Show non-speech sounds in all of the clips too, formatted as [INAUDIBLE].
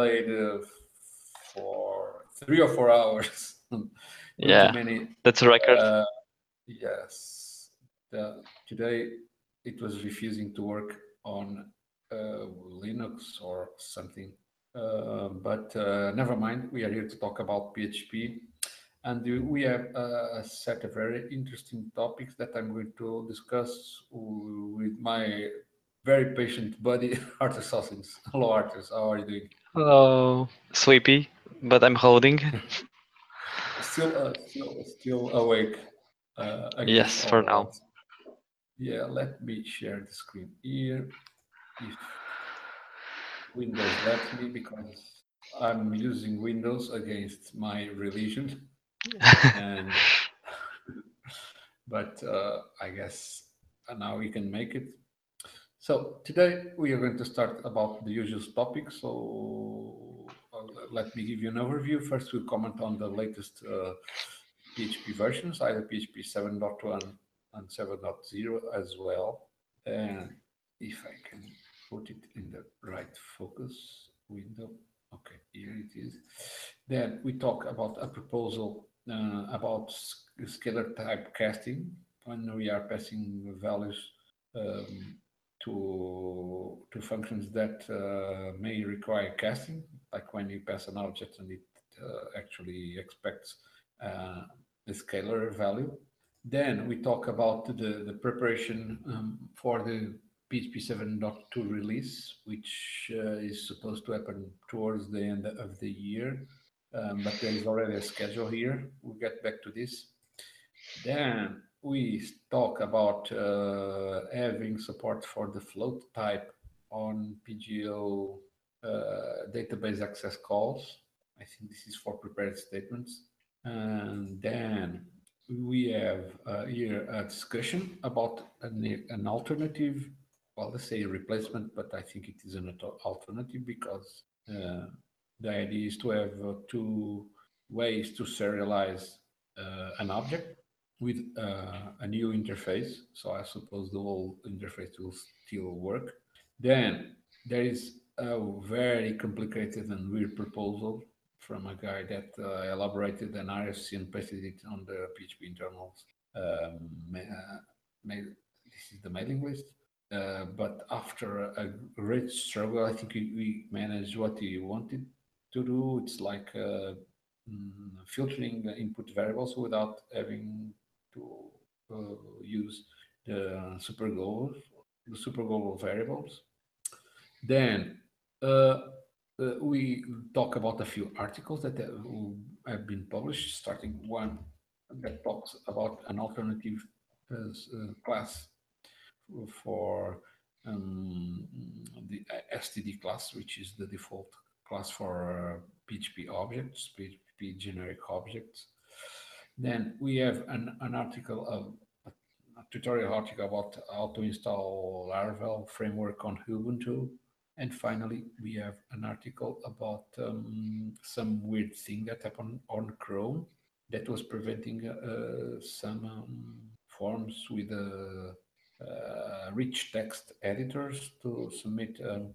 delayed uh, for three or four hours. [LAUGHS] yeah, many, that's a record. Uh, yes. The, today it was refusing to work on uh, Linux or something. Uh, but uh, never mind, we are here to talk about PHP. And we have a set of very interesting topics that I'm going to discuss with my very patient buddy, [LAUGHS] Arturs Sosins. Hello, Arthur. How are you doing? Hello, sleepy, but I'm holding. [LAUGHS] still, uh, still, still awake. Uh, yes, for now. Yeah, let me share the screen here. If Windows let me, because I'm using Windows against my religion. [LAUGHS] and [LAUGHS] but uh, I guess now we can make it. So today we are going to start about the usual topic. So uh, let me give you an overview. First, we'll comment on the latest uh, PHP versions, either PHP 7.1 and 7.0 as well. And if I can put it in the right focus window. Okay, here it is. Then we talk about a proposal uh, about scalar type casting when we are passing values um, to to functions that uh, may require casting, like when you pass an object and it uh, actually expects uh, a scalar value. Then we talk about the, the preparation um, for the PHP 7.2 release, which uh, is supposed to happen towards the end of the year. Um, but there is already a schedule here. We'll get back to this. Then we talk about uh, having support for the float type on PDO uh, database access calls. I think this is for prepared statements. And then we have uh, here a discussion about an, an alternative, well, let's say a replacement, but I think it is an alternative because uh, the idea is to have uh, two ways to serialize uh, an object with uh, a new interface. So I suppose the whole interface will still work. Then there is a very complicated and weird proposal from a guy that uh, elaborated an RFC and pasted it on the PHP internals. Um, uh, this is the mailing list. Uh, but after a great struggle, I think we, we managed what he wanted to do. It's like uh, mm, filtering input variables without having to uh, use the super global, the super global variables. Then uh, uh, we talk about a few articles that have been published, starting one that talks about an alternative class for um, the STD class, which is the default class for PHP objects, PHP generic objects. Then we have an, an article, of, a tutorial article about how to install Laravel framework on Ubuntu. And finally, we have an article about um, some weird thing that happened on Chrome that was preventing uh, some um, forms with uh, uh, rich text editors to submit um,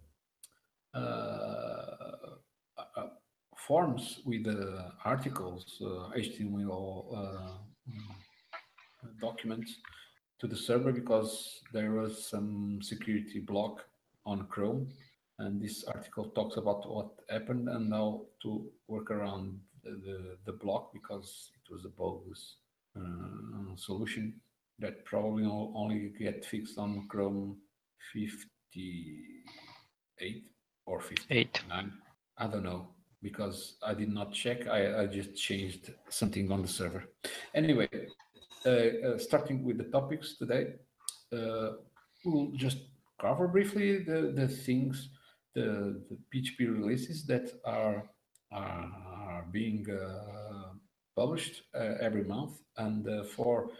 uh, forms with the articles, uh, HTML uh, mm, documents to the server because there was some security block on Chrome. And this article talks about what happened and how to work around the, the, block because it was a bogus uh, solution that probably only get fixed on Chrome 58 or 59. I don't know because I did not check. I, I just changed something on the server. Anyway, uh, uh, starting with the topics today, uh, we'll just cover briefly the, the things, the, the PHP releases that are, are, are being uh, published uh, every month. And uh, for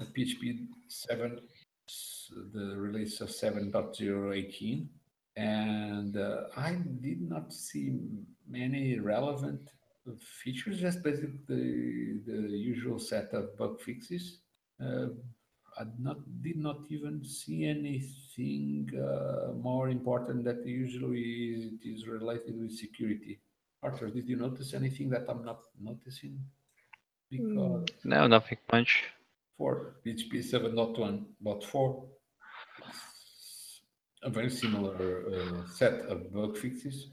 PHP 7, the release of 7.018, and I did not see many relevant features, just basically the, the usual set of bug fixes. Uh, I not did not even see anything uh, more important that usually is, it is related with security. Arthur, did you notice anything that I'm not noticing? Because no, nothing much. For PHP 7.1, but for a very similar uh, set of bug fixes.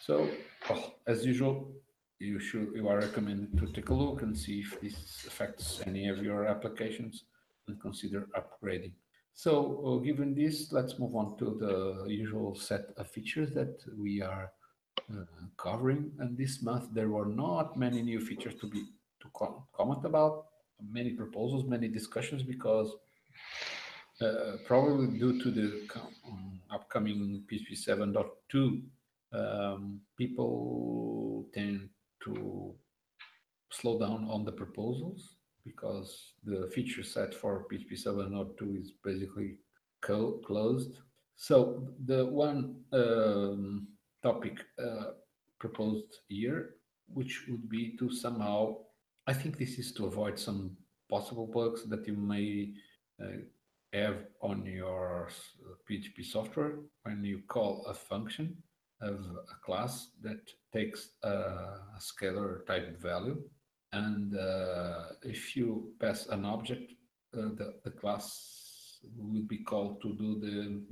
So, well, as usual, you should you are recommended to take a look and see if this affects any of your applications and consider upgrading. So uh, given this, let's move on to the usual set of features that we are uh, covering. And this month, there were not many new features to be to com comment about, many proposals, many discussions, because uh, probably due to the um, upcoming PHP 7.2, um, people tend to slow down on the proposals because the feature set for PHP 7.2 is basically closed. So the one um, topic uh, proposed here, which would be to somehow, I think this is to avoid some possible bugs that you may uh, have on your PHP software when you call a function of a class that takes a, a scalar type value. And uh, if you pass an object, uh, the, the class will be called to do the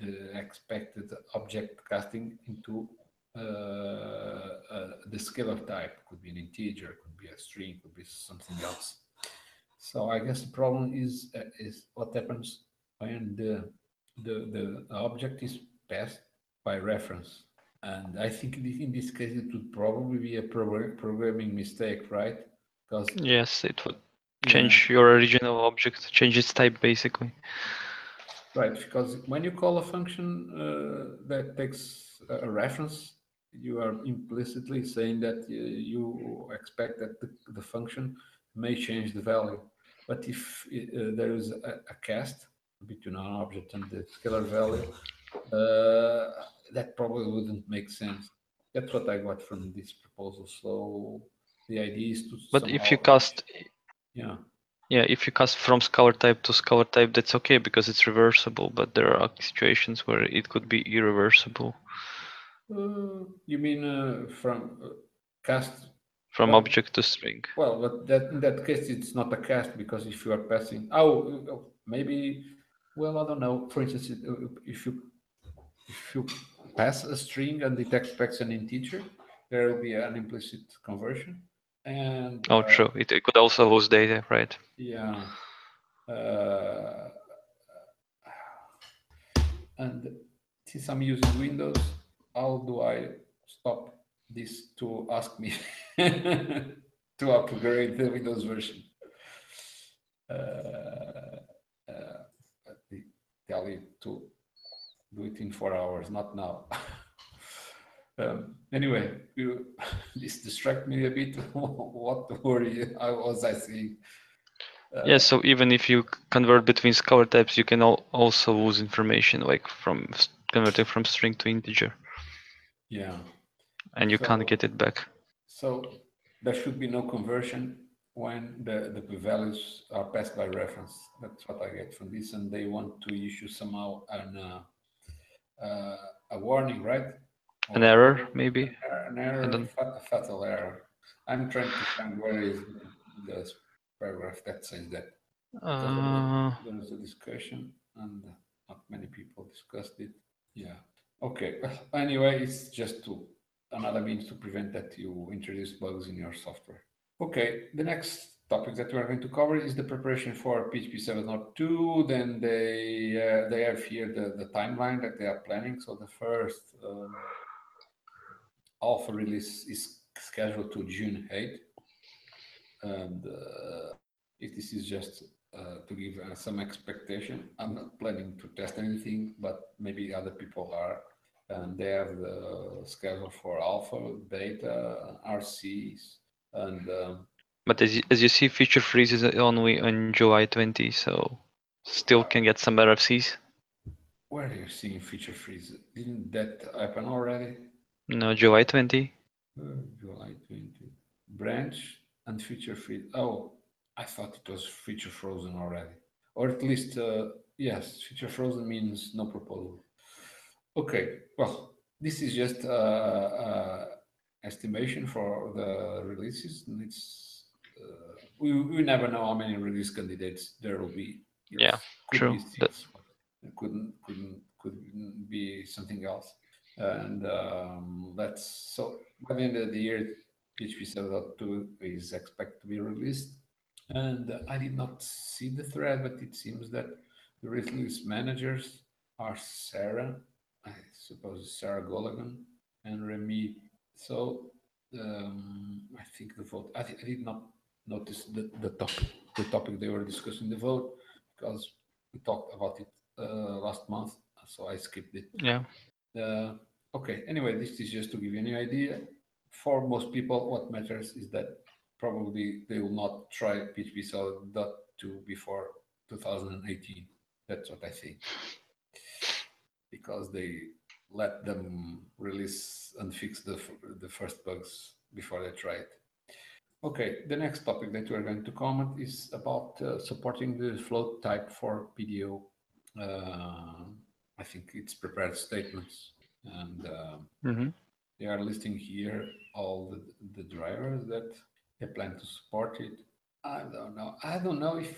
the expected object casting into uh, uh, the scalar type. Could be an integer, could be a string, could be something else. So I guess the problem is uh, is what happens when the the the object is passed by reference. And I think in this case it would probably be a programming mistake, right? Because yes, it would change yeah. your original object, change its type basically. Right, because when you call a function uh, that takes a reference, you are implicitly saying that you expect that the, the function may change the value. But if uh, there is a, a, cast between an object and the scalar value, uh, that probably wouldn't make sense. That's what I got from this proposal. So the idea is to. But if you cast. Yeah yeah, if you cast from scalar type to scalar type, that's okay because it's reversible. But there are situations where it could be irreversible. Uh, you mean uh, from uh, cast from well, object to string? Well, but that in that case, it's not a cast because if you are passing, oh, oh maybe. Well, I don't know. For instance, if you if you pass a string and it expects an integer, there will be an implicit conversion. And oh, uh, true. It, it could also lose data, right? Yeah. Uh, and since I'm using Windows, how do I stop this to ask me [LAUGHS] to upgrade the Windows version? Uh, uh, tell you to do it in four hours, not now. [LAUGHS] Um, anyway, you, [LAUGHS] this distract me a bit. [LAUGHS] what were you? How was I seeing? Uh, yeah, so even if you convert between scalar types, you can al also lose information, like from converting from string to integer. Yeah. And you so, can't get it back. So there should be no conversion when the, the values are passed by reference. That's what I get from this, and they want to issue somehow an uh, uh, a warning, right? An error, maybe? An error, a fatal error. I'm trying to find where is the paragraph that says that. Uh, there was a discussion and not many people discussed it. Yeah. Okay. Anyway, it's just to another means to prevent that you introduce bugs in your software. Okay. The next topic that we are going to cover is the preparation for PHP 7.2. Then they uh, they have here the, the timeline that they are planning. So the first um, alpha release is scheduled to June 8. And uh, if this is just uh, to give uh, some expectation, I'm not planning to test anything, but maybe other people are. And they have the schedule for alpha, beta, RCs, and. Um, but as you, as you see, feature freeze is only on July 20, so still can get some RFCs. Where are you seeing feature freeze? Didn't that happen already? No, July 20. Uh, July 20. Branch and feature freeze. Oh, I thought it was feature frozen already. or at least uh, yes, feature frozen means no proposal. Okay, well, this is just uh, uh, estimation for the releases, and it's uh, we we never know how many release candidates there will be. It's, Yeah, could true. Be six, it couldn't couldn't couldn't be something else. And um, that's so by the end of the year, PHP 7.2 is expected to be released. And I did not see the thread, but it seems that the release managers are Sarah, I suppose Sara Golemon and Remi. So um, I think the vote. I, I did not notice the, the topic, the topic they were discussing the vote because we talked about it uh, last month, so I skipped it. Yeah. Uh, okay. Anyway, this is just to give you any idea. For most people, what matters is that probably they will not try PHP 7.2 before 2018. That's what I think. Because they let them release and fix the, the first bugs before they try it. Okay, the next topic that we're going to comment is about uh, supporting the float type for PDO. Uh, I think it's prepared statements, and uh, hmm they are listing here all the, the drivers that they plan to support it. I don't know. I don't know if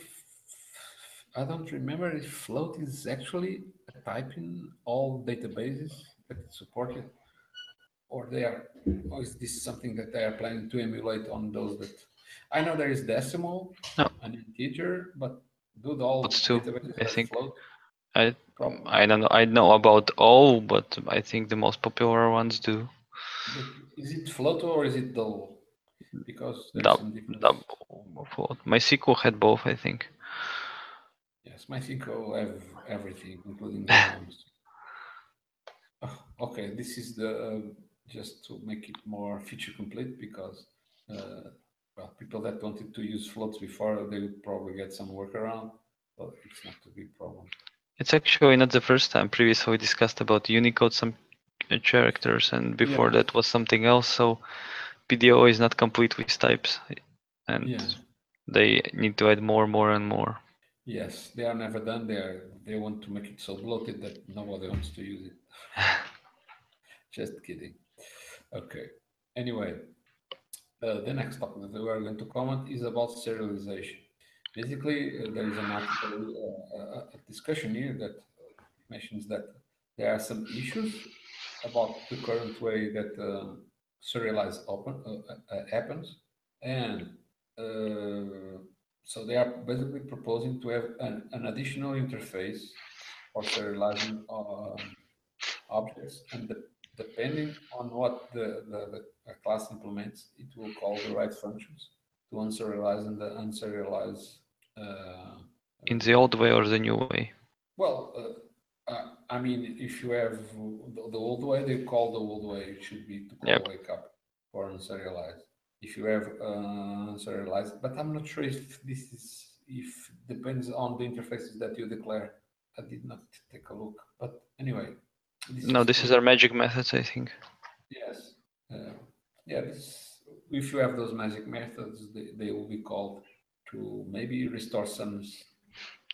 I don't remember if float is actually a type in all databases that support it, or they are, or is this something that they are planning to emulate on those that? I know there is decimal, No. an integer, but do the all still, databases I think- float? I I don't know. I know about all, but I think the most popular ones do. But Is it float or is it double? Because there's Dou- some. Double float. MySQL had both, I think. Yes, MySQL have everything, including the. [LAUGHS] Oh, Okay, this is the, uh, just to make it more feature complete because, uh, well, people that wanted to use floats before, they would probably get some workaround, but it's not a big problem. It's actually not the first time. Previously, we discussed about Unicode, some characters, and before Yeah. that was something else. So PDO is not complete with types, and Yeah, they need to add more, more, and more. yes, they are never done. They are, they want to make it so bloated that nobody wants to use it. [LAUGHS] Just kidding. Okay. Anyway, uh, the next topic that we are going to comment is about serialization. Basically, uh, there is an article, uh, a- a discussion here that mentions that there are some issues about the current way that uh, serialize open uh, uh, happens, and uh, so they are basically proposing to have an, an additional interface for serializing um, objects, and de- depending on what the, the, the class implements, it will call the right functions to unserialize and the unserialize. Uh, In the old way or the new way? well, uh, uh, I mean, if you have the, the old way, they call the old way. It should be to call Yep. wake up or unserialize. If you have uh, unserialized, but I'm not sure if this is if depends on the interfaces that you declare. I did not take a look, but anyway. No, this is our magic methods, I think. Yes. Uh, yeah, this, if you have those magic methods, they, they will be called to maybe restore some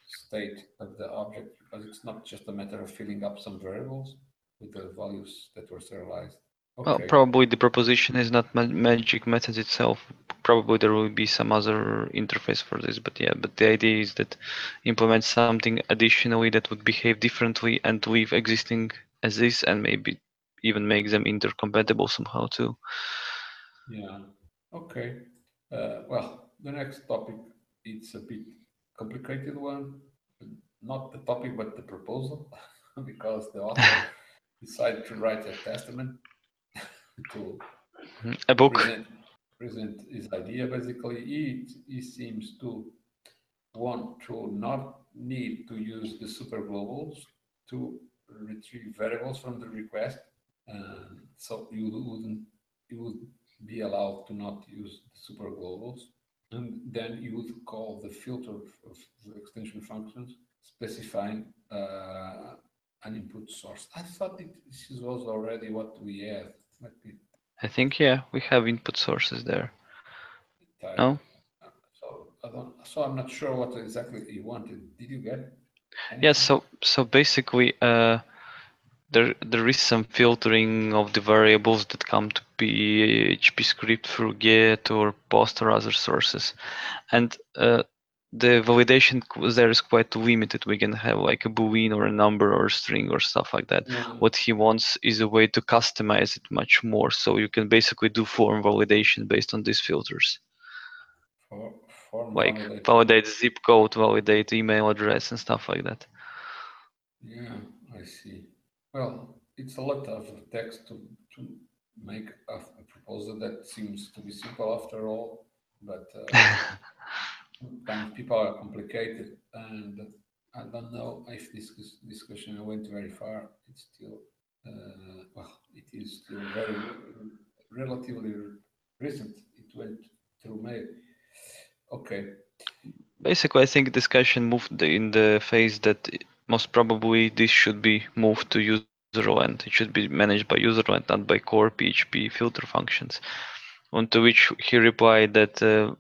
state of the object because it's not just a matter of filling up some variables with the values that were serialized. Well, probably the proposition is not ma- magic methods itself. Probably there will be some other interface for this, but yeah, but the idea is that implement something additionally that would behave differently and leave existing as this and maybe even make them intercompatible somehow too. Yeah. Okay. Uh, well, the next topic it's a bit complicated one. Not the topic, but the proposal, [LAUGHS] because the author [LAUGHS] decided to write a testament [LAUGHS] to Mhm. A book. present, present his idea. Basically, he, he seems to want to not need to use the super globals to retrieve variables from the request. And so you wouldn't, you would be allowed to not use the super globals. And then you would call the filter of, the extension functions specifying uh, an input source. I thought it, this was already what we had. I think yeah, we have input sources there. type. No? So I don't, so I'm not sure what exactly you wanted. Did you get? Anything? Yeah. So so basically, uh, there there is some filtering of the variables that come to PHP script through get or post or other sources, and uh, the validation there is quite limited. We can have like a boolean or a number or a string or stuff like that. Yeah. What he wants is a way to customize it much more. So you can basically do form validation based on these filters. For, Like validation. validate zip code, validate email address and stuff like that. Yeah, I see. Well, it's a lot of text to, to make a, a proposal that seems to be simple after all, but uh, [LAUGHS] sometimes people are complicated, and I don't know if this dis- discussion went very far. It's still, uh, well, it is still very relatively recent. It went through May. Okay. Basically, I think discussion moved in the phase that most probably this should be moved to userland. It should be managed by userland, not by core PHP filter functions. On to which he replied that uh,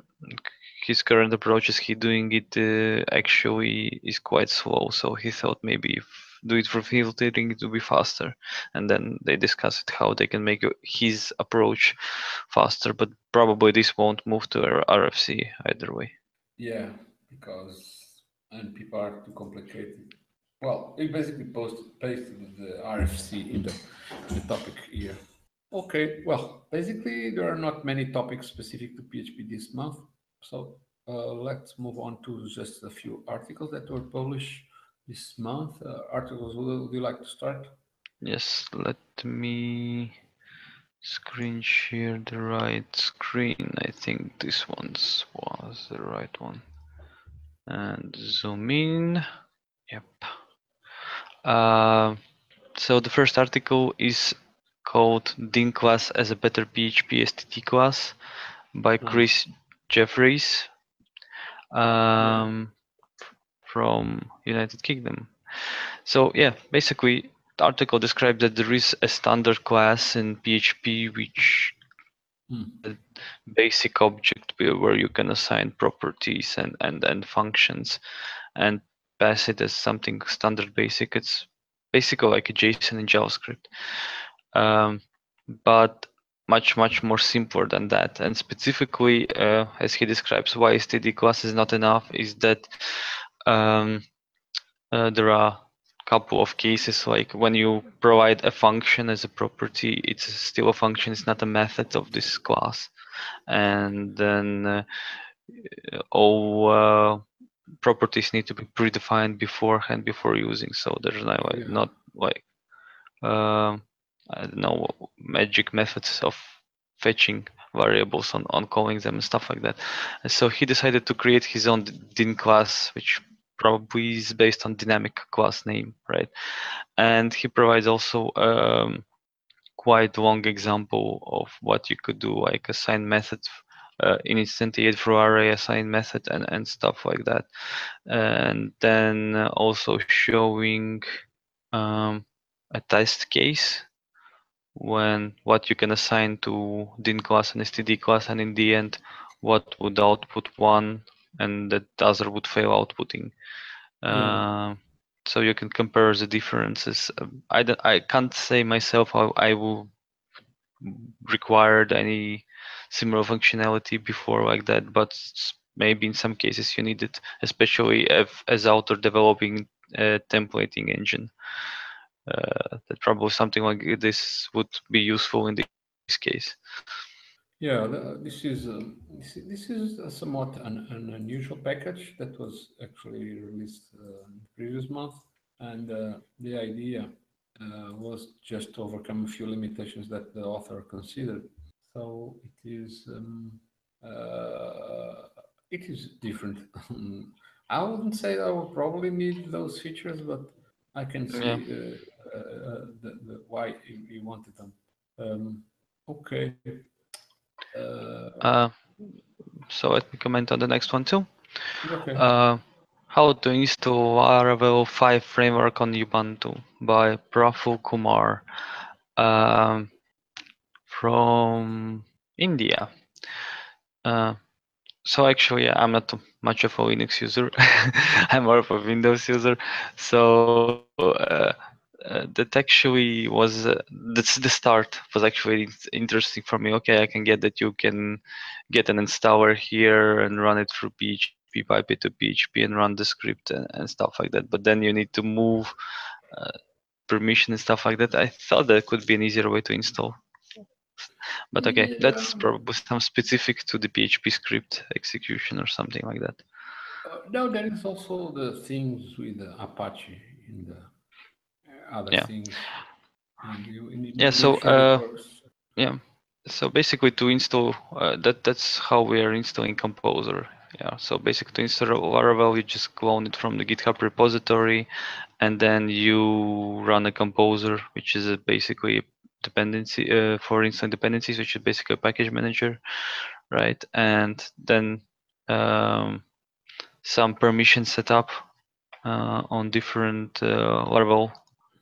his current approach is he doing it uh, actually is quite slow. So he thought maybe do it for filtering it will be faster. And then they discussed how they can make his approach faster, but probably this won't move to RFC either way. Yeah, because and people are too complicated. Well, we basically posted, pasted the RFC in the, the topic here. Okay, well, basically there are not many topics specific to PHP this month. So uh, let's move on to just a few articles that were published this month. Uh, articles, would, would you like to start? Yes, let me screen share the right screen. I think this one's was the right one. And zoom in. Yep. Uh, so the first article is called Dyn class as a better PHP STD class by Mhm. Chris Jeffries um, from United Kingdom. So yeah, basically the article describes that there is a standard class in PHP which Hmm. basic object where where you can assign properties and, and, and functions and pass it as something standard basic. It's basically like a JSON in JavaScript. Um, but much, much more simpler than that. And specifically, uh, as he describes why std class is not enough is that um, uh, there are a couple of cases like when you provide a function as a property, it's still a function, it's not a method of this class. And then uh, all uh, properties need to be predefined beforehand before using. So there's not like Yeah. not like um I don't know magic methods of fetching variables on, on calling them and stuff like that. And so he decided to create his own Dyn class, which probably is based on dynamic class name, right? And he provides also um, quite long example of what you could do, like assign method uh, instantiate through array assign method and, and stuff like that. And then uh, also showing um, a test case when what you can assign to Dyn class and std class and in the end what would output one and the other would fail outputting. Yeah. Uh, so you can compare the differences. I, I can't say myself how I will required any similar functionality before like that, but maybe in some cases you need it, especially if, as author developing a templating engine. Uh, that probably something like this would be useful in this case. Yeah, this is uh, this, is- this is a somewhat an, an unusual package that was actually released uh, previous month, and uh, the idea uh, was just to overcome a few limitations that the author considered. So it is um, uh, it is different. [LAUGHS] I wouldn't say I would probably need those features, but I can see Yeah. uh, uh, the, the why he he wanted them. Um, okay. Uh, Uh, so let me comment on the next one too. okay. Uh, how to install Laravel 5 framework on Ubuntu by Praful Kumar um, from India. Uh, so actually, I'm not much of a Linux user. [LAUGHS] I'm more of a Windows user. So uh, uh, that actually was uh, that's the start was actually interesting for me. Okay, I can get that you can get an installer here and run it through PHP, pipe it to PHP, and run the script and, and stuff like that. But then you need to move uh, permission and stuff like that. I thought that could be an easier way to install. But okay, Yeah. that's probably some specific to the PHP script execution or something like that. Uh, no, there is also the things with the Apache in the uh, other Yeah. things. You, you Yeah, so, uh. Yeah. So basically, to install uh, that, that's how we are installing Composer. Yeah. So basically, to install Laravel, you just clone it from the GitHub repository, and then you run a Composer, which is a basically dependency uh, for installing dependencies, which is basically a package manager, right? And then um, some permission setup uh, on different uh, Laravel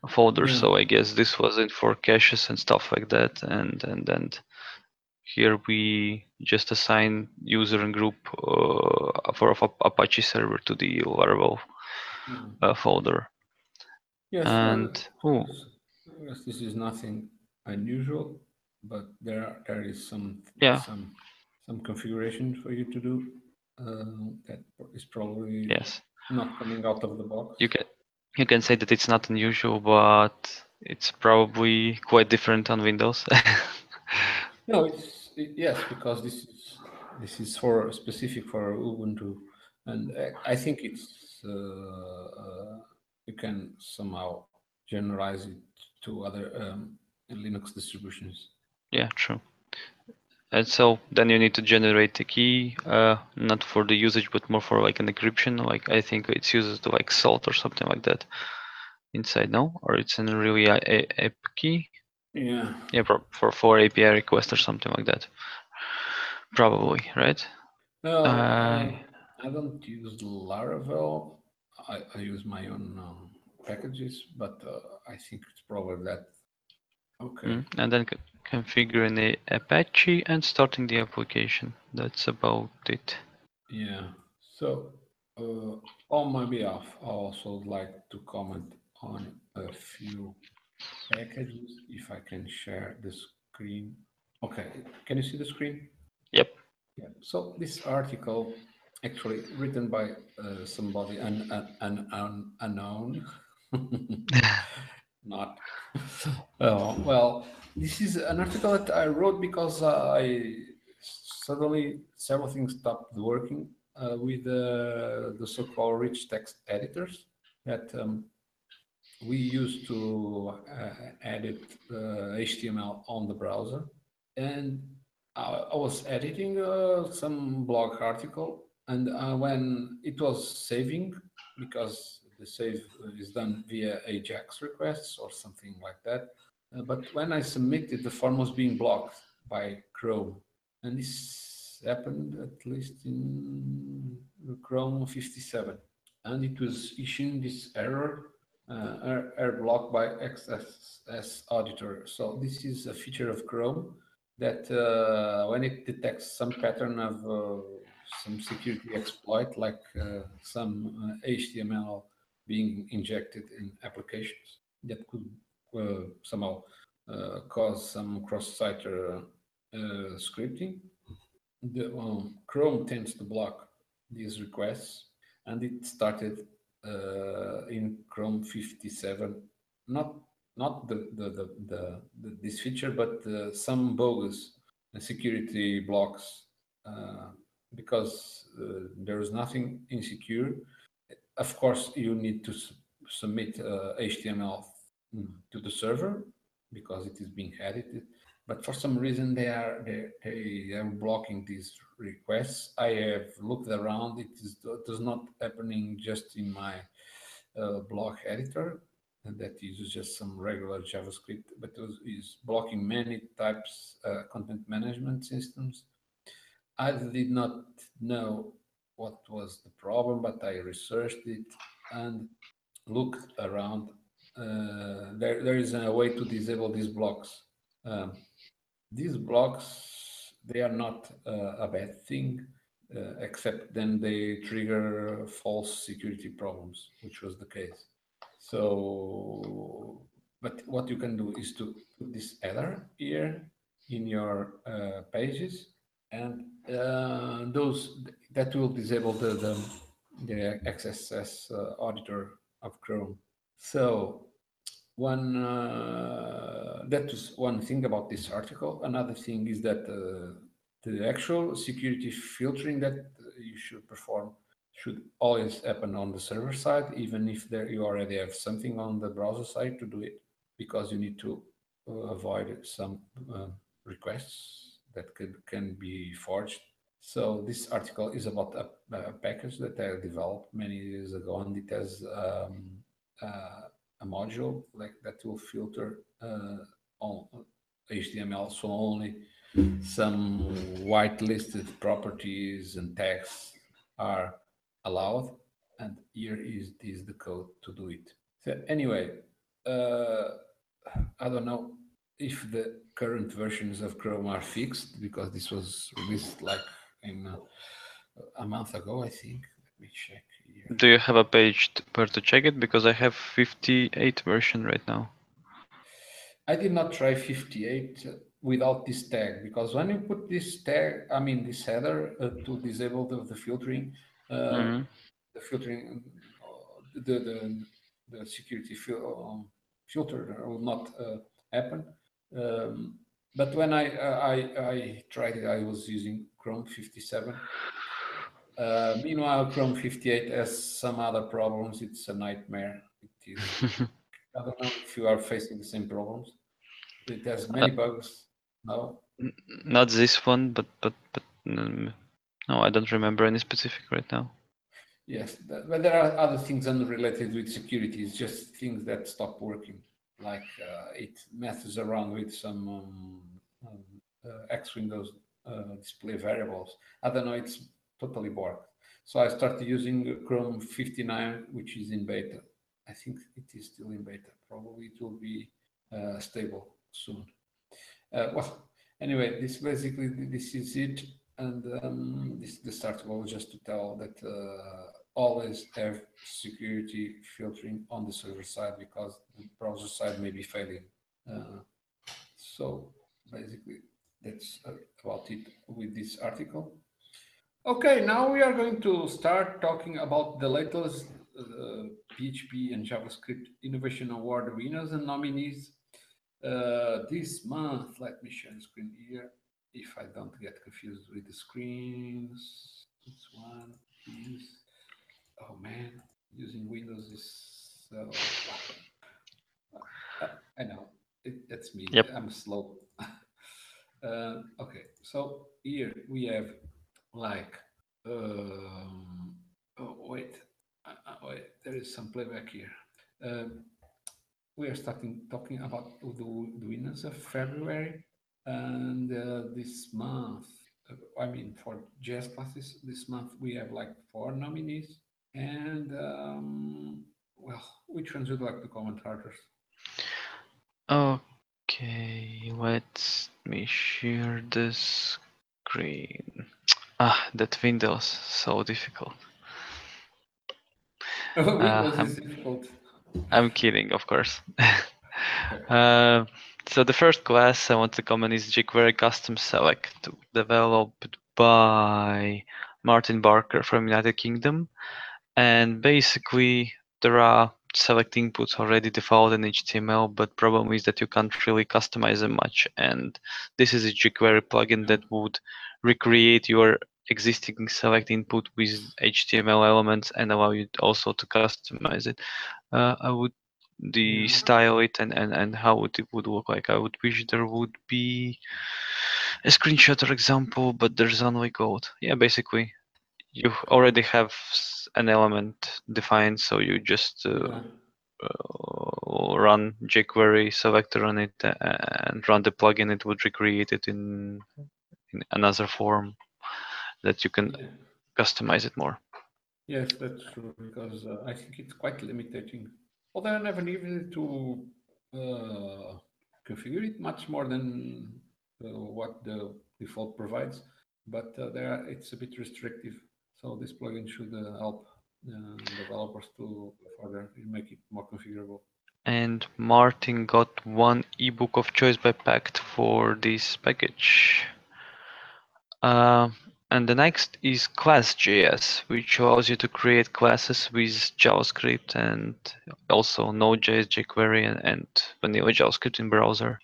folders. Yeah. So I guess this was it for caches and stuff like that. And and then here we just assign user and group uh, for a Apache server to the Laravel Mhm. uh, folder. Yes, And oh, yes, this is nothing unusual, but there are, there is some Yeah. some some configuration for you to do uh, that is probably yes, not coming out of the box. you can you can say that it's not unusual, but it's probably quite different on Windows. [LAUGHS] No, it's it, yes because this is this is for specific for Ubuntu, and I, I think it's uh, uh, you can somehow generalize it to other um, Linux distributions. Yeah, true. And so then you need to generate a key, uh, not for the usage, but more for like an encryption. Like I think it's used to like salt or something like that inside, no? Or it's in really a, a, a key. Yeah. Yeah, for, for for API request or something like that. Probably, right? No, Uh, I, I don't use Laravel. I, I use my own um, packages, but uh, I think it's probably that. Okay. Mm, And then c- configuring the Apache and starting the application. That's about it. Yeah. So, uh, on my behalf, I also like to comment on a few packages. If I can share the screen. Okay. Can you see the screen? Yep. Yeah. So this article, actually written by uh, somebody an, un, un, unknown, [LAUGHS] [LAUGHS] not. [LAUGHS] Oh, well, this is an article that I wrote because I suddenly several things stopped working uh, with the, the so-called rich text editors that um, we use to uh, edit uh, HTML on the browser. And I, I was editing uh, some blog article, and uh, when it was saving, because the save is done via AJAX requests or something like that. Uh, but when I submitted, the form was being blocked by Chrome, and this happened at least in Chrome 57, and it was issuing this error uh, error, error blocked by XSS auditor. So this is a feature of Chrome that uh, when it detects some pattern of uh, some security exploit, like uh, some uh, HTML being injected in applications, that could uh, somehow uh, cause some cross-site uh, uh, scripting. The, um, Chrome tends to block these requests, and it started uh, in Chrome 57. Not not the the, the, the, the this feature, but some bogus security blocks because uh, there is nothing insecure. Of course, you need to submit HTML to the server because it is being edited. But for some reason, they are they, they are blocking these requests. I have looked around; it is is not happening just in my uh, block editor that uses just some regular JavaScript, but is blocking many types uh, content management systems. I did not know what was the problem, but I researched it and looked around. Uh, there, there is a way to disable these blocks. Um, these blocks, they are not uh, a bad thing. uh, except then they trigger false security problems, which was the case. So, but what you can do is to put this header here in your uh, pages, and uh, those that will disable the the, the XSS uh, auditor of Chrome. So one uh, that is one thing about this article. Another thing is that uh, the actual security filtering that you should perform should always happen on the server side, even if there you already have something on the browser side to do it, because you need to uh, avoid some uh, requests that could, can be forged. So this article is about a, a, package that I developed many years ago, and it has um, uh, a module like that will filter uh, on HTML, so only some whitelisted properties and tags are allowed and here is this the code to do it. So anyway uh, i don't know if the current versions of chrome are fixed because this was released like in uh, a month ago i think let me check here. do you have a page where to check it because i have 58 version right now i did not try 58 without this tag because when you put this tag, I mean this header uh, to disable the, the filtering, uh, mm-hmm. the filtering, uh, the the, the security fil- um, filter will not uh, happen. Um, but when I, uh, I I tried it, I was using Chrome 57. Uh, meanwhile, Chrome 58 has some other problems. It's a nightmare. It is. I don't know if you are facing the same problems. It has many bugs no. Not this one, but but but um, no, I don't remember any specific right now. Yes, but there are other things unrelated with security. It's just things that stop working, like uh, it messes around with some um, um, uh, X Windows uh, display variables. I don't know. It's totally bored. So I started using Chrome 59, which is in beta. I think it is still in beta. Probably it will be uh, stable soon. Uh, well, anyway, this basically this is it, and um, this this article just to tell that uh, always have security filtering on the server side because the browser side may be failing. Uh, so basically, that's about it with this article. Okay, now we are going to start talking about the latest uh, PHP and JavaScript Innovation Award winners and nominees uh, this month, let me share the screen here. If I don't get confused with the screens, this one is, oh man, using Windows is so, uh, I know, it, that's me, yep. I'm slow. [LAUGHS] uh, okay, so here we have like, um, oh wait, uh, uh, wait, there is some playback here. Um, we are starting talking about the, the winners of February. And uh, this month, uh, I mean, for JS Classes, this month we have like four nominees. And um, well, which ones would like to comment, Arthurs? Okay, let me share the screen. Ah, that Windows, so difficult. [LAUGHS] Windows uh, difficult. I'm kidding, of course. [LAUGHS] uh, so the first class I want to comment is jQuery Custom Select, developed by Martin Barker from United Kingdom. And basically, there are select inputs already default in HTML, but problem is that you can't really customize them much. And this is a jQuery plugin that would recreate your existing select input with HTML elements and allow you also to customize it. Uh, I would the style it and, and, and how it would look like. I would wish there would be a screenshot or example, but there's only code. Yeah, basically, you already have an element defined, so you just uh, uh, run jQuery selector on it and run the plugin. It would recreate it in, in another form that you can yeah. customize it more. Yes, that's true because uh, I think it's quite limiting. Although I never needed to uh, configure it much more than uh, what the default provides. but uh, there it's a bit restrictive. So this plugin should uh, help uh, developers to further make it more configurable. And Martin got one ebook of choice by Packt for this package. Uh, and the next is Class.js, which allows you to create classes with JavaScript and also Node.js, jQuery, and, and vanilla JavaScript in browser.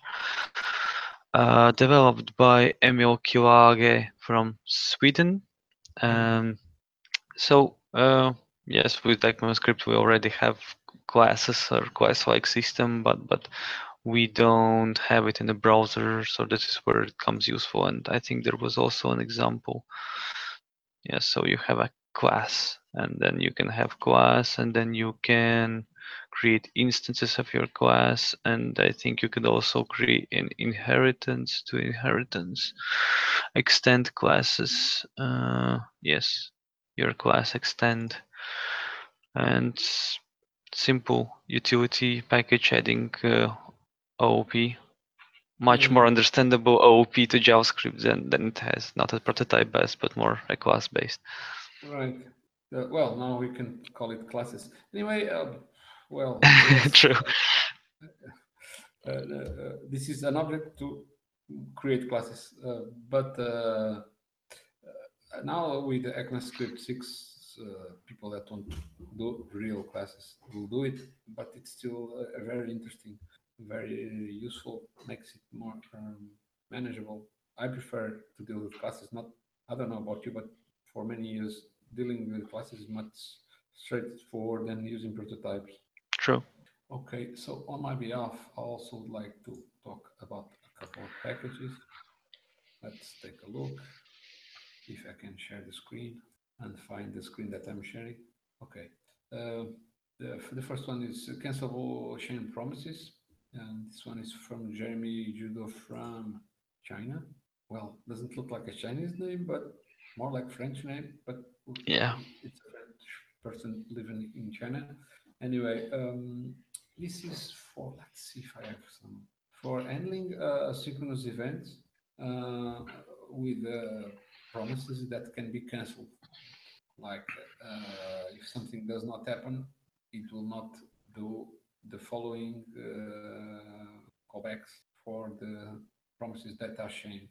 Uh, developed by Emil Kilage from Sweden. Um, so uh, yes, with ECMAScript we already have classes or class-like system, but but we don't have it in the browser, so this is where it comes useful. And I think there was also an example. Yeah, so you have a class, and then you can have class, and then you can create instances of your class, and I think you could also create an inheritance to inheritance, extend classes. Uh, yes, your class extend, and simple utility package adding uh, OOP. Much more understandable OOP to JavaScript than, than it has. Not a prototype based, but more a class based. Right. Uh, well, now we can call it classes. Anyway, [LAUGHS] uh, well, true. Uh, uh, this is an object to create classes, uh, but now with the ECMAScript 6, people that want to do real classes will do it, but it's still very interesting very useful, makes it more um, manageable. I prefer to deal with classes. Not, I don't know about you, but for many years, dealing with classes is much straightforward than using prototypes. True. Okay, so on my behalf, I also would like to talk about a couple of packages. Let's take a look if I can share the screen and find the screen that I'm sharing. Okay. Uh, the, the first one is cancelable chain promises. And this one is from Jeremy Judo from China. Well, doesn't look like a Chinese name, but more like French name. But yeah, it's a French person living in China. Anyway, um, this is for let's see if I have some for handling uh, synchronous events uh, with uh, promises that can be cancelled. Like uh, if something does not happen, it will not do the following uh, callbacks for the promises that are chained.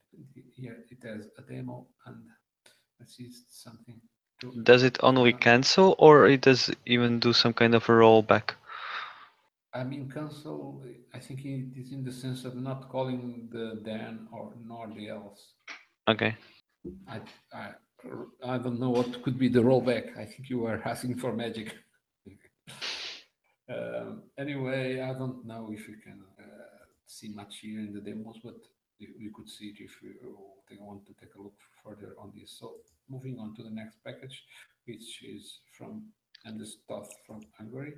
Here it has a demo and see something. To, does it only cancel or it does even do some kind of a rollback? I mean, cancel, I think it is in the sense of not calling the then or nor the else. Okay. I, I, I don't know what could be the rollback. I think you were asking for magic. [LAUGHS] Um, anyway, I don't know if you can uh, see much here in the demos, but you, could see it if you want to take a look further on this. So moving on to the next package, which is from the from Hungary.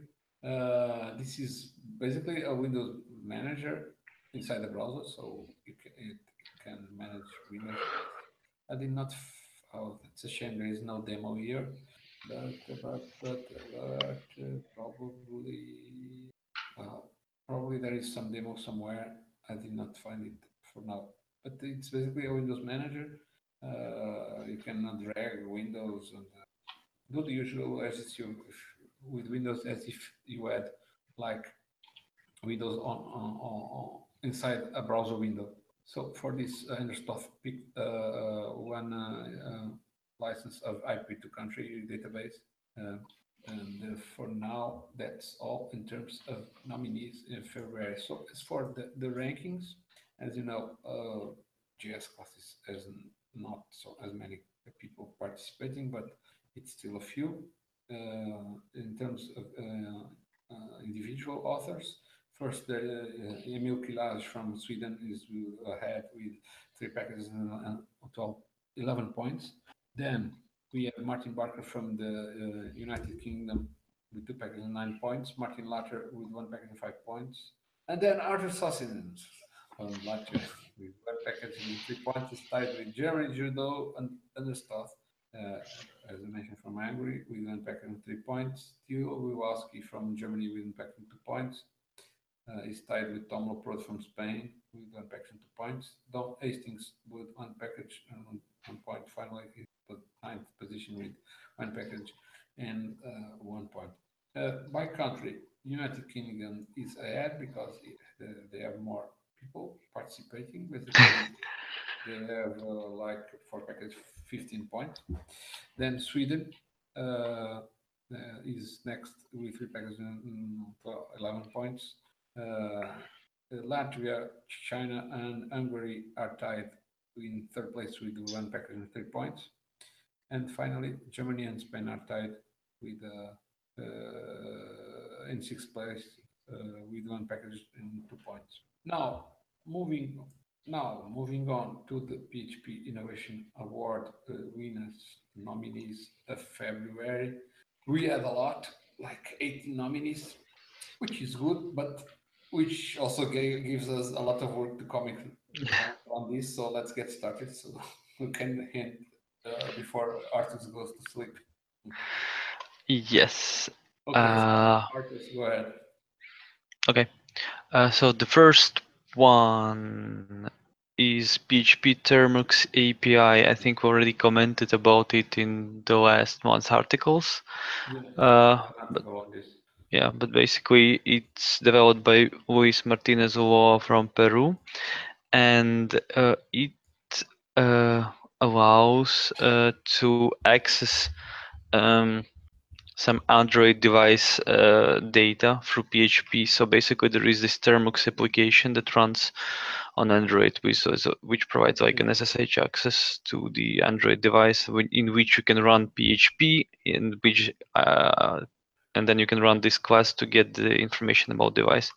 Uh, this is basically a Windows manager inside the browser, so you can, it can manage Windows. I did not. Oh, it's a shame there is no demo here but but but, but probably well, probably there is some demo somewhere. I did not find it for now, but it's basically a Windows manager. Uh, you can drag Windows and uh, do the usual as it's you with Windows as if you had like Windows on, on, on inside a browser window. So for this uh, stuff, pick uh, one uh, uh license of IP2 country database. And for now, that's all in terms of nominees in February. So as for the, the rankings, as you know, uh, classes has not so as many people participating, but it's still a few. Uh, in terms of uh, individual authors, first the Emil Kilage from Sweden is ahead with three packages and 12, 11 points. Then we have Martin Barker from the uh, United Kingdom with two packages and nine points. Martin Latter with one package and five points. And then Arturs Sosins from Latvia with one package and three points is tied with Jeremy Judo and stuff. Uh, as I mentioned from Hungary with one package and three points. Theo Wiwowski from Germany with one package and two points. Uh, is tied with Tom Loprod from Spain with one package and two points. Dom Hastings with one package and one point. Finally, the ninth position with one package and uh, one point. Uh, by country, United Kingdom is ahead because it, uh, they have more people participating. Basically, [LAUGHS] they have uh, like for package 15 points. Then Sweden uh, uh, is next with three packages mm, 11 points. Latvia, China, and Hungary are tied in third place with one package and three points. And finally, Germany and Spain are tied with uh, uh, in sixth place uh, with one package and two points. Now, moving now moving on to the PHP Innovation Award winners nominees of February. We had a lot, like 18 nominees, which is good, but which also gave, gives us a lot of work to comment on this. So let's get started. So [LAUGHS] we can end uh, before Arturs goes to sleep. Yes. Okay, uh, so Arturs, go ahead. Okay. Uh, so the first one is PHP Termux API. I think we already commented about it in the last month's articles. Yeah, uh, but, yeah, but basically it's developed by Luis Martinez Ulloa from Peru, and uh, it uh, allows uh, to access um, some Android device uh, data through PHP. So basically, there is this Termux application that runs on Android, which, which provides like an SSH access to the Android device, in which you can run PHP, in which uh, and then you can run this class to get the information about device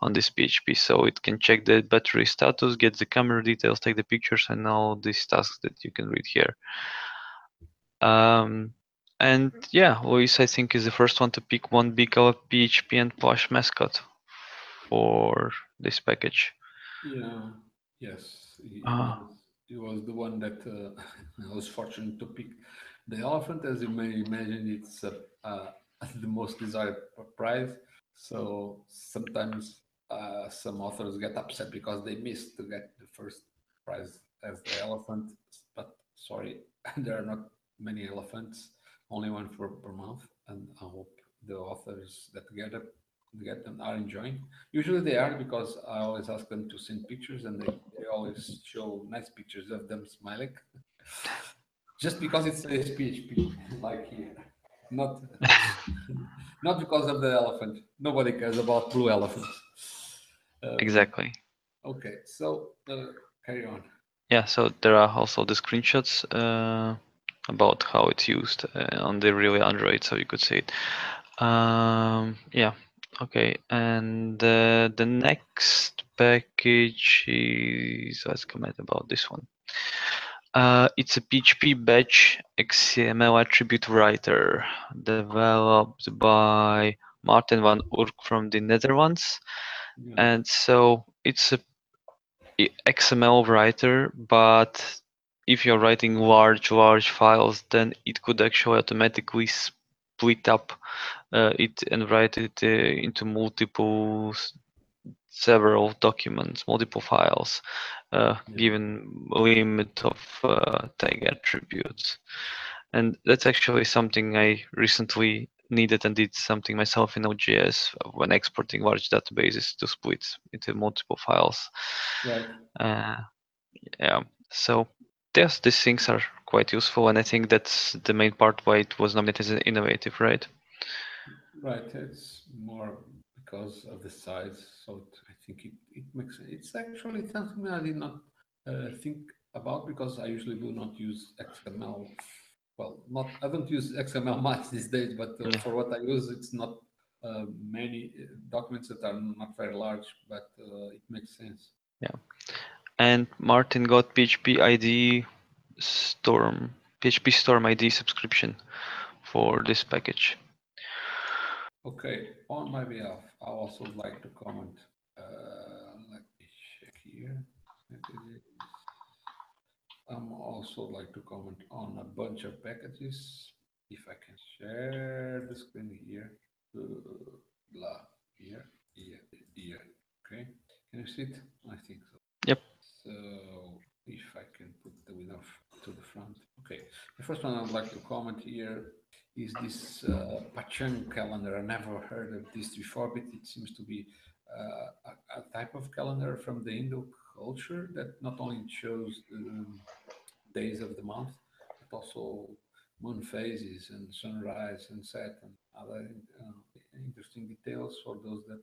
on this PHP. So it can check the battery status, get the camera details, take the pictures, and all these tasks that you can read here. Um, and yeah, Luis, I think, is the first one to pick one big PHP and Plush mascot for this package. Yeah, yes. He, uh, he was the one that uh, [LAUGHS] I was fortunate to pick. The elephant, as you may imagine, it's a, uh, [LAUGHS] the most desired prize. So sometimes uh, some authors get upset because they missed to get the first prize as the elephant. But sorry, [LAUGHS] there are not many elephants only one for per month, and I hope the authors that get it get them are enjoying. Usually they are because I always ask them to send pictures, and they, they always show nice pictures of them smiling. [LAUGHS] Just because it's a PHP, like here, not [LAUGHS] not because of the elephant. Nobody cares about blue elephants. Um, exactly. Okay, so uh, carry on. Yeah, so there are also the screenshots. Uh about how it's used uh, on the real Android, so you could see it. Um, yeah, okay. And uh, the next package is let's comment about this one. Uh, it's a PHP batch XML attribute writer developed by Martin van Urk from the Netherlands. Yeah. And so it's a XML writer, but if you're writing large, large files, then it could actually automatically split up uh, it and write it uh, into multiple, several documents, multiple files, uh, given limit of uh, tag attributes. And that's actually something I recently needed and did something myself in OGS when exporting large databases to split into multiple files. Right. Uh, yeah. So yes, these things are quite useful, and I think that's the main part why it was nominated as innovative, right? Right. It's more because of the size. So it, think it, it makes it's actually something I did not uh, think about because I usually do not use XML. Well, not I don't use XML [LAUGHS] much these days, but uh, for what I use, it's not uh, many uh, documents that are not very large, but uh, it makes sense. Yeah and Martin got PHP ID Storm, PHP Storm ID subscription for this package. Okay, on my behalf, I also like to comment. Uh, let me check here. I'm also like to comment on a bunch of packages. If I can share the screen here, uh, blah, here, here, here. Okay, can you see it? I think so. Yep. So if I can put the window to the front. Okay, the first one I'd like to comment here is this uh, Panchang calendar. I never heard of this before, but it seems to be uh, a, a, type of calendar from the Indo culture that not only shows um, days of the month, but also moon phases and sunrise and set and other uh, interesting details for those that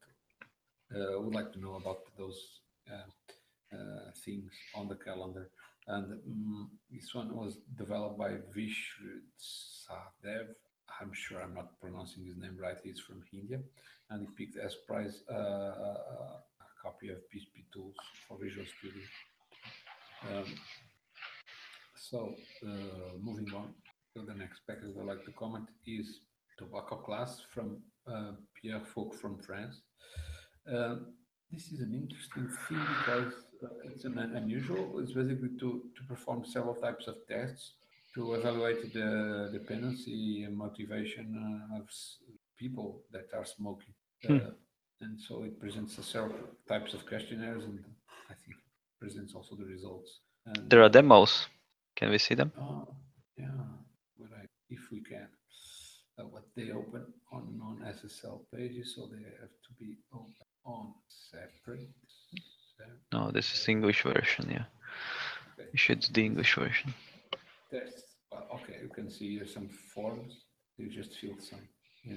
uh, would like to know about those uh, uh, things on the calendar. And um, this one was developed by Vish Sadev. I'm sure I'm not pronouncing his name right. He's from India, and he picked as prize uh, a copy of PHP Tools for Visual Studio. Um, so, uh, moving on to the next package I'd like to comment is Tobacco Class from uh, Pierre Fouque from France. Um, this is an interesting thing because uh, it's an unusual. It's basically to, to perform several types of tests to evaluate the dependency and motivation uh, of people that are smoking. Hmm. Uh, and so it presents several types of questionnaires and I think presents also the results. And there are demos. Can we see them? Uh, yeah, I, if we can. Uh, what they open on non-SSL pages, so they have to be open on separate. separate. No, this is English version, yeah. Okay. You should the English version. Test. Well, okay, you can see here some forms. You just fill some uh,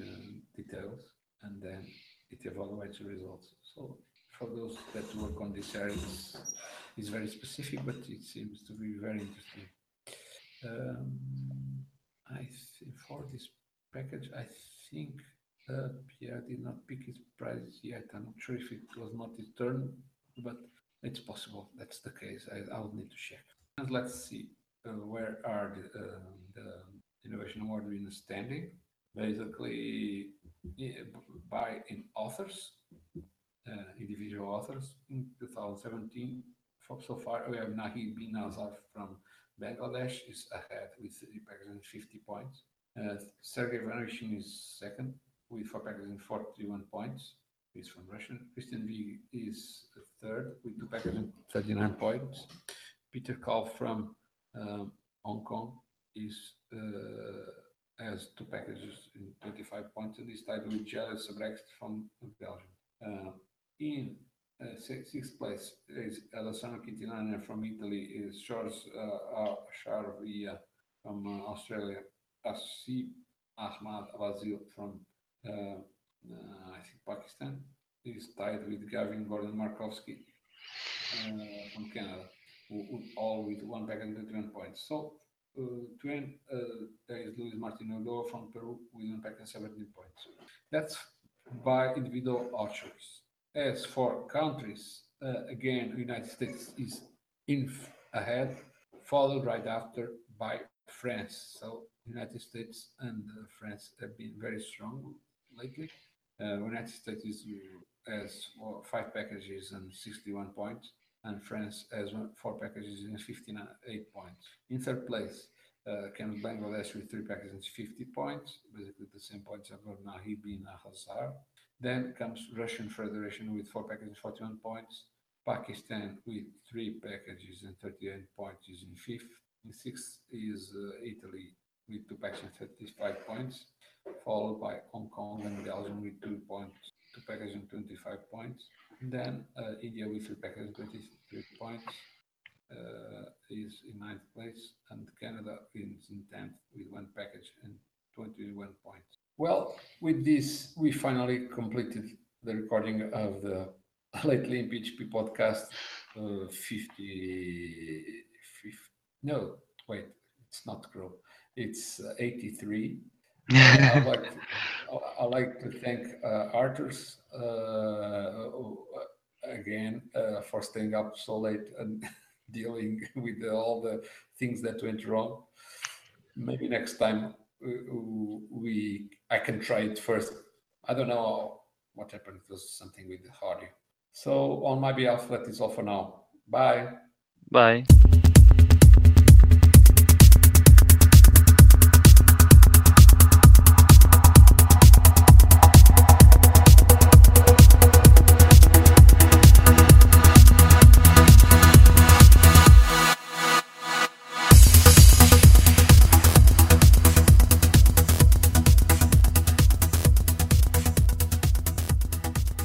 details and then it evaluates the results. So for those that work on this area, it's, it's very specific, but it seems to be very interesting. Um, I for this package, I think uh, Pierre did not pick his prize yet. I'm not sure if it was not his turn, but it's possible that's the case. I, I would need to check. And let's see where are the, uh, the innovation award winners standing. Basically, by in authors, uh, individual authors in 2017. So far, we have Nahid bin Azar from Bangladesh is ahead with 350 points. Uh, Sergey Ivanovichin is second with four packages and 41 points. He's from Russia. Christian V is third with two packages and 39 points. Peter Kalf from um, Hong Kong is uh, has two packages in 25 points and is tied with Jared Sabrext from Belgium. Uh, in uh, sixth place is Alessandro Quintilana from Italy, is George uh, Sharvia from Australia, Asif Ahmad Wazil from uh, uh, I think Pakistan is tied with Gavin Gordon Markowski uh, from Canada, all with one pack and 21 points. So uh, twin, uh, there is Luis Martin Ulloa from Peru with one pack and 17 points. That's by individual archers. As for countries, uh, again, United States is in ahead, followed right after by France. So United States and uh, France have been very strong lately. Uh, United States is, has five packages and 61 points, and France has four packages and 58 points. In third place uh, comes Bangladesh with three packages and 50 points, basically the same points as Nahi bin Hazar. Then comes Russian Federation with four packages and 41 points. Pakistan with three packages and 38 points is in fifth. In sixth is uh, Italy with two packages and 35 points followed by Hong Kong and Belgium with two points, two packages and 25 points. Then uh, India with three packages and 23 points uh, is in ninth place, and Canada is in 10th with one package and 21 points. Well, with this, we finally completed the recording of the [LAUGHS] Lately in PHP podcast uh, 50, 50, no, wait, it's not grow. It's uh, 83 I'd like to, i like to thank uh, Arturs uh, again uh, for staying up so late and [LAUGHS] dealing with all the things that went wrong. Maybe next time we I can try it first. I don't know what happened. It was something with the audio. So on my behalf, that is all for now. Bye. Bye.